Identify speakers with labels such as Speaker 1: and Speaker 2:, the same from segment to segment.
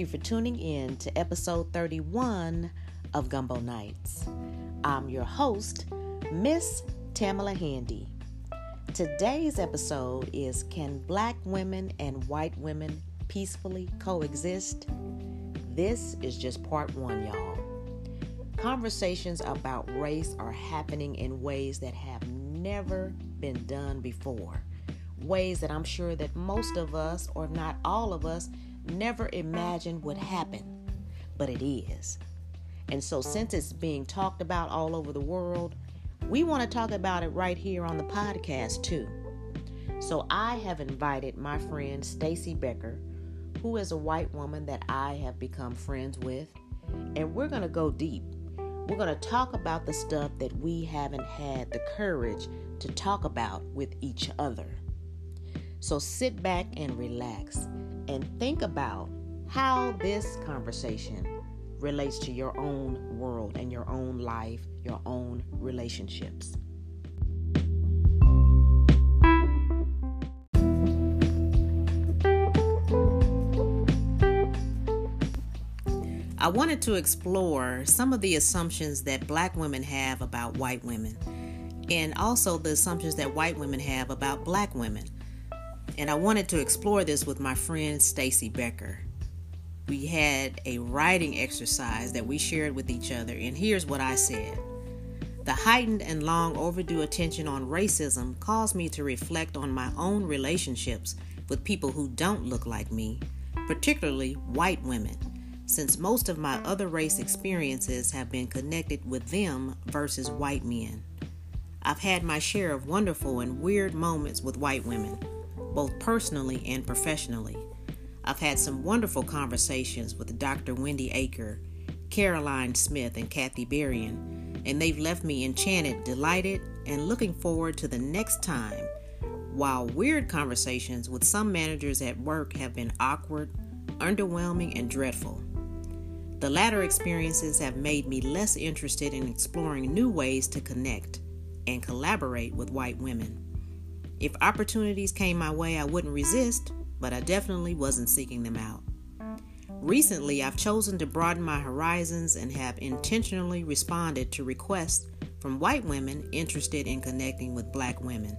Speaker 1: you for tuning in to episode 31 of Gumbo Nights. I'm your host, Miss Tamala Handy. Today's episode is Can Black Women and White Women Peacefully Coexist? This is just part one, y'all. Conversations about race are happening in ways that have never been done before. Ways that I'm sure that most of us, or not all of us, never imagined would happen, but it is. And so, since it's being talked about all over the world, we want to talk about it right here on the podcast too. So, I have invited my friend Stacy Becker, who is a white woman that I have become friends with, and we're going to go deep. We're going to talk about the stuff that we haven't had the courage to talk about with each other. So sit back and relax and think about how this conversation relates to your own world and your own life, your own relationships. I wanted to explore some of the assumptions that black women have about white women and also the assumptions that white women have about black women. And I wanted to explore this with my friend Stacy Becker. We had a writing exercise that we shared with each other, and here's what I said. The heightened and long overdue attention on racism caused me to reflect on my own relationships with people who don't look like me, particularly white women since most of my other race experiences have been connected with them versus white men. I've had my share of wonderful and weird moments with white women, both personally and professionally. I've had some wonderful conversations with Dr. Wendy Aker, Caroline Smith, and Kathy Berrien, and they've left me enchanted, delighted, and looking forward to the next time. While weird conversations with some managers at work have been awkward, underwhelming, and dreadful. The latter experiences have made me less interested in exploring new ways to connect and collaborate with white women. If opportunities came my way, I wouldn't resist, but I definitely wasn't seeking them out. Recently, I've chosen to broaden my horizons and have intentionally responded to requests from white women interested in connecting with black women,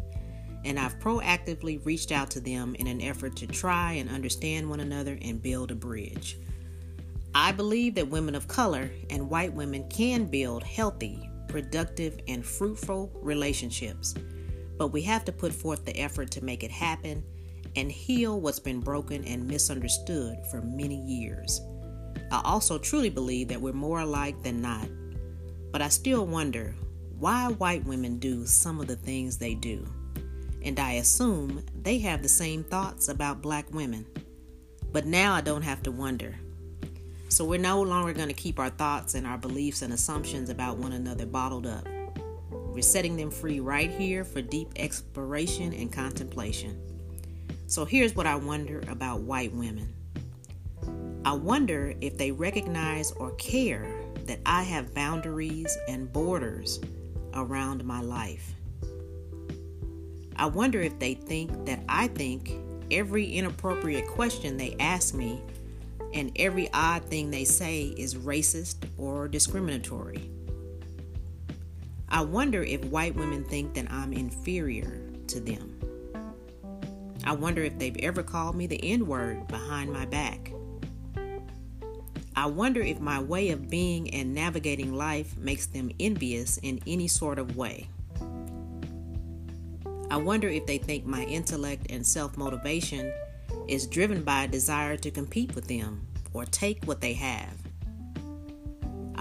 Speaker 1: and I've proactively reached out to them in an effort to try and understand one another and build a bridge. I believe that women of color and white women can build healthy, productive, and fruitful relationships, but we have to put forth the effort to make it happen and heal what's been broken and misunderstood for many years. I also truly believe that we're more alike than not, but I still wonder why white women do some of the things they do. And I assume they have the same thoughts about black women. But now I don't have to wonder so we're no longer going to keep our thoughts and our beliefs and assumptions about one another bottled up. We're setting them free right here for deep exploration and contemplation. So here's what I wonder about white women. I wonder if they recognize or care that I have boundaries and borders around my life. I wonder if they think that I think every inappropriate question they ask me and every odd thing they say is racist or discriminatory. I wonder if white women think that I'm inferior to them. I wonder if they've ever called me the N word behind my back. I wonder if my way of being and navigating life makes them envious in any sort of way. I wonder if they think my intellect and self motivation is driven by a desire to compete with them or take what they have.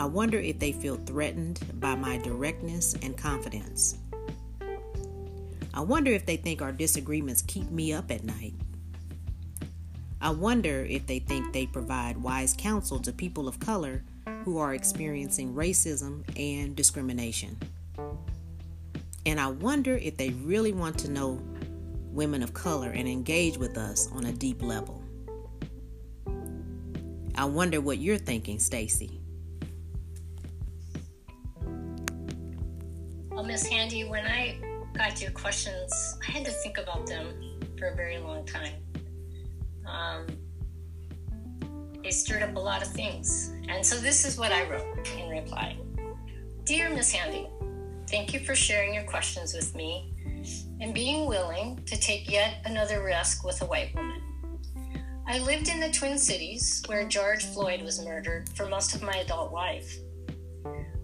Speaker 1: I wonder if they feel threatened by my directness and confidence. I wonder if they think our disagreements keep me up at night. I wonder if they think they provide wise counsel to people of color who are experiencing racism and discrimination. And I wonder if they really want to know women of color and engage with us on a deep level. I wonder what you're thinking, Stacy.
Speaker 2: Miss Handy, when I got your questions, I had to think about them for a very long time. Um, they stirred up a lot of things. And so this is what I wrote in reply Dear Miss Handy, thank you for sharing your questions with me and being willing to take yet another risk with a white woman. I lived in the Twin Cities where George Floyd was murdered for most of my adult life.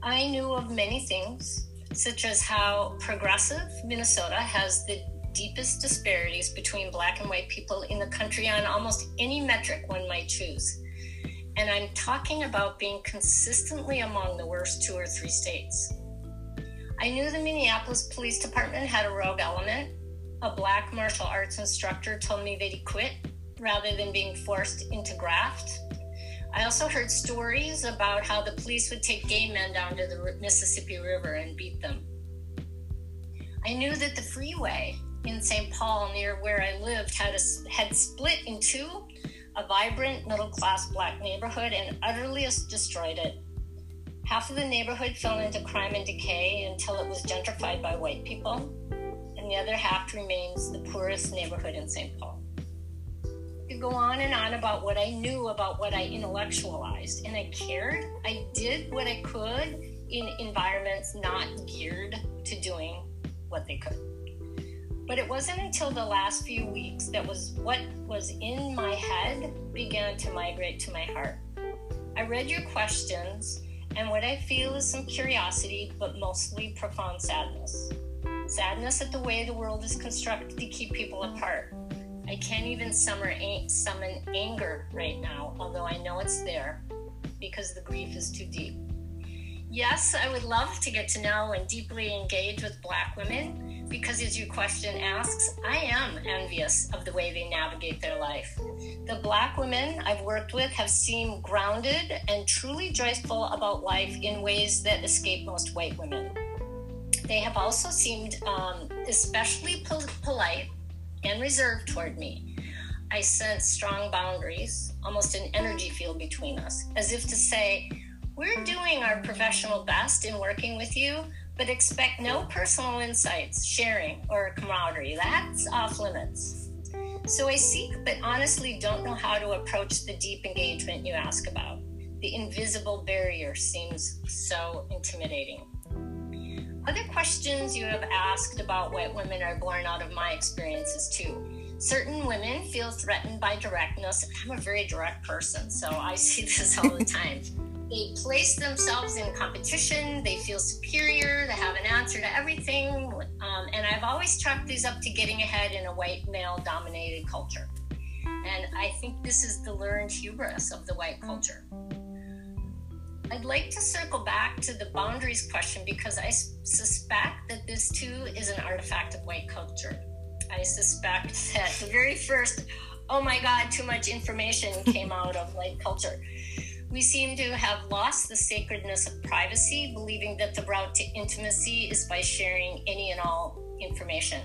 Speaker 2: I knew of many things, such as how progressive Minnesota has the deepest disparities between black and white people in the country on almost any metric one might choose. And I'm talking about being consistently among the worst two or three states. I knew the Minneapolis Police Department had a rogue element. A black martial arts instructor told me that he quit rather than being forced into graft. I also heard stories about how the police would take gay men down to the Mississippi River and beat them. I knew that the freeway in St. Paul, near where I lived, had, a, had split in two a vibrant middle class black neighborhood and utterly destroyed it. Half of the neighborhood fell into crime and decay until it was gentrified by white people, and the other half remains the poorest neighborhood in St. Paul. Could go on and on about what I knew about what I intellectualized, and I cared. I did what I could in environments not geared to doing what they could. But it wasn't until the last few weeks that was what was in my head began to migrate to my heart. I read your questions and what I feel is some curiosity, but mostly profound sadness. Sadness at the way the world is constructed to keep people apart. I can't even summon anger right now, although I know it's there because the grief is too deep. Yes, I would love to get to know and deeply engage with Black women because as your question asks, I am envious of the way they navigate their life. The black women I've worked with have seemed grounded and truly joyful about life in ways that escape most white women. They have also seemed um, especially pol- polite and reserved toward me. I sense strong boundaries, almost an energy field between us, as if to say, We're doing our professional best in working with you, but expect no personal insights, sharing, or camaraderie. That's off limits. So I seek, but honestly don't know how to approach the deep engagement you ask about. The invisible barrier seems so intimidating. Other questions you have asked about white women are born out of my experiences too. Certain women feel threatened by directness. I'm a very direct person, so I see this all the time they place themselves in competition, they feel superior, they have an answer to everything. Um, and I've always chalked these up to getting ahead in a white male dominated culture. And I think this is the learned hubris of the white culture. I'd like to circle back to the boundaries question because I suspect that this too is an artifact of white culture. I suspect that the very first, oh my God, too much information came out of white culture. We seem to have lost the sacredness of privacy, believing that the route to intimacy is by sharing any and all information.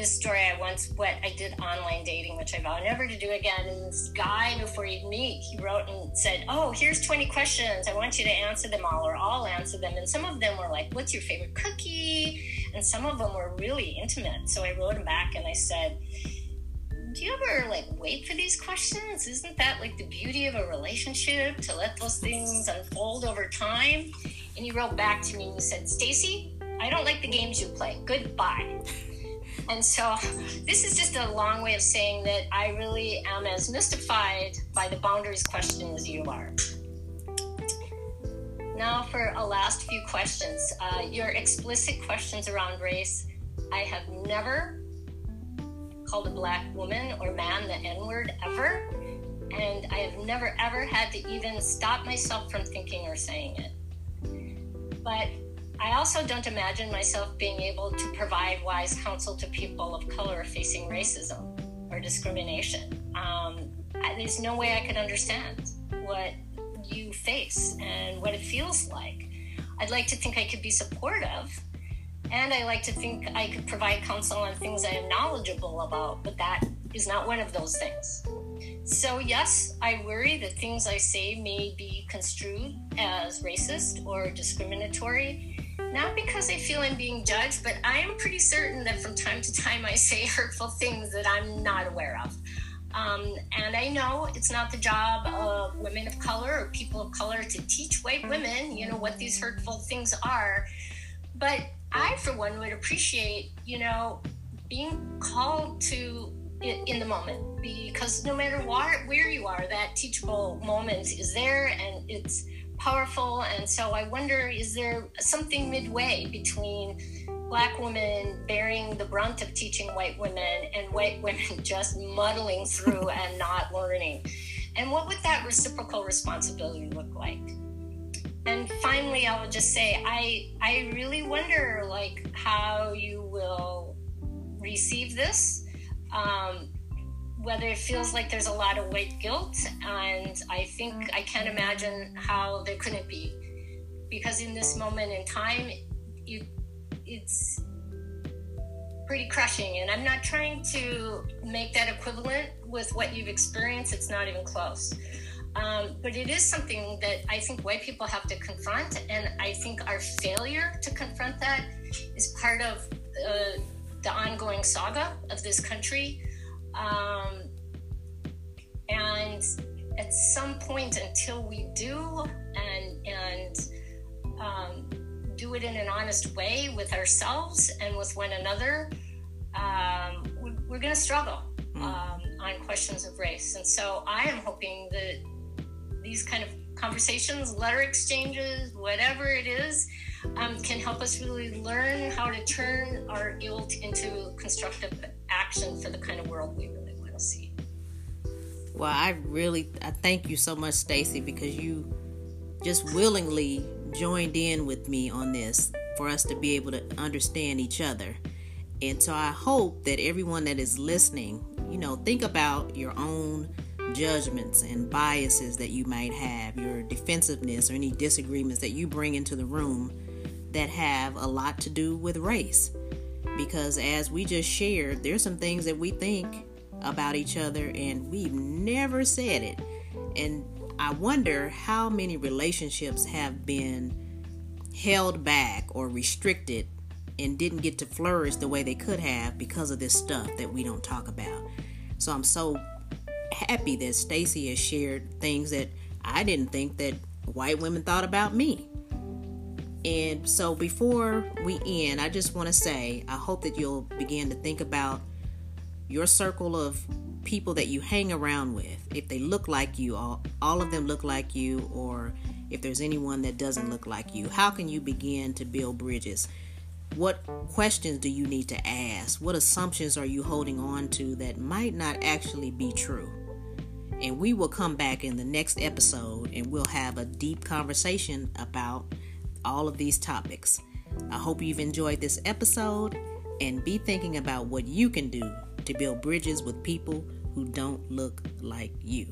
Speaker 2: This story, I once went, I did online dating, which I vow never to do again. And this guy, before you'd meet, he wrote and said, Oh, here's 20 questions. I want you to answer them all, or I'll answer them. And some of them were like, What's your favorite cookie? And some of them were really intimate. So I wrote him back and I said, do you ever like wait for these questions? Isn't that like the beauty of a relationship to let those things unfold over time? And he wrote back to me and he said, Stacy, I don't like the games you play. Goodbye. And so this is just a long way of saying that I really am as mystified by the boundaries question as you are. Now, for a last few questions. Uh, your explicit questions around race. I have never called a black woman or man the N word ever. And I have never ever had to even stop myself from thinking or saying it. But I also don't imagine myself being able to provide wise counsel to people of color facing racism or discrimination. Um, there's no way I could understand what you face and what it feels like. I'd like to think I could be supportive and I like to think I could provide counsel on things I am knowledgeable about, but that is not one of those things. So, yes, I worry that things I say may be construed as racist or discriminatory, not because I feel I'm being judged, but I am pretty certain that from time to time I say hurtful things that I'm not aware of. Um, and I know it's not the job of women of color or people of color to teach white women, you know, what these hurtful things are. But I, for one, would appreciate, you know, being called to it in the moment because no matter where you are, that teachable moment is there and it's powerful. And so I wonder is there something midway between black women bearing the brunt of teaching white women and white women just muddling through and not learning? And what would that reciprocal responsibility look like? And finally, I would just say I I really wonder like how you will receive this. Um, whether it feels like there's a lot of white guilt, and I think I can't imagine how there couldn't be, because in this moment in time, you, it's pretty crushing. And I'm not trying to make that equivalent with what you've experienced. It's not even close. Um, but it is something that I think white people have to confront, and I think our failure to confront that is part of uh, the ongoing saga of this country. Um, and at some point, until we do, and and um, do it in an honest way with ourselves and with one another, um, we're, we're going to struggle hmm. um, on questions of race. And so, I am hoping that these kind of conversations, letter exchanges, whatever it is, um, can help us really learn how to turn our guilt into constructive action for the kind of world we really want to see.
Speaker 1: Well, I really I thank you so much, Stacy, because you just willingly joined in with me on this for us to be able to understand each other. And so I hope that everyone that is listening, you know, think about your own judgments and biases that you might have, your defensiveness or any disagreements that you bring into the room that have a lot to do with race. Because as we just shared, there's some things that we think about each other and we've never said it. And I wonder how many relationships have been held back or restricted and didn't get to flourish the way they could have because of this stuff that we don't talk about. So I'm so happy that Stacy has shared things that I didn't think that white women thought about me. And so before we end, I just want to say I hope that you'll begin to think about your circle of people that you hang around with. If they look like you, all, all of them look like you, or if there's anyone that doesn't look like you, how can you begin to build bridges? What questions do you need to ask? What assumptions are you holding on to that might not actually be true? And we will come back in the next episode and we'll have a deep conversation about all of these topics. I hope you've enjoyed this episode and be thinking about what you can do to build bridges with people who don't look like you.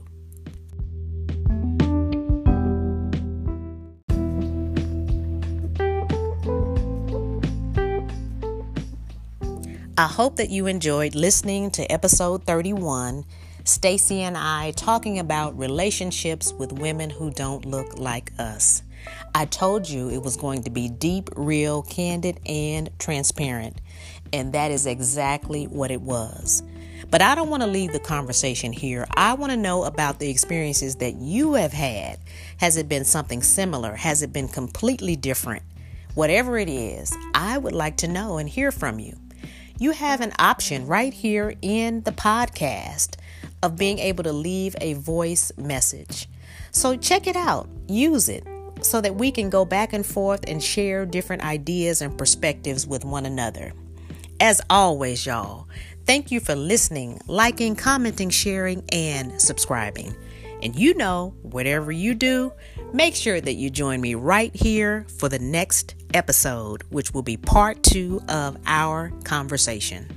Speaker 1: I hope that you enjoyed listening to episode 31. Stacy and I talking about relationships with women who don't look like us. I told you it was going to be deep, real, candid, and transparent. And that is exactly what it was. But I don't want to leave the conversation here. I want to know about the experiences that you have had. Has it been something similar? Has it been completely different? Whatever it is, I would like to know and hear from you. You have an option right here in the podcast of being able to leave a voice message. So check it out, use it so that we can go back and forth and share different ideas and perspectives with one another. As always, y'all, thank you for listening, liking, commenting, sharing, and subscribing. And you know, whatever you do, make sure that you join me right here for the next episode, which will be part two of our conversation.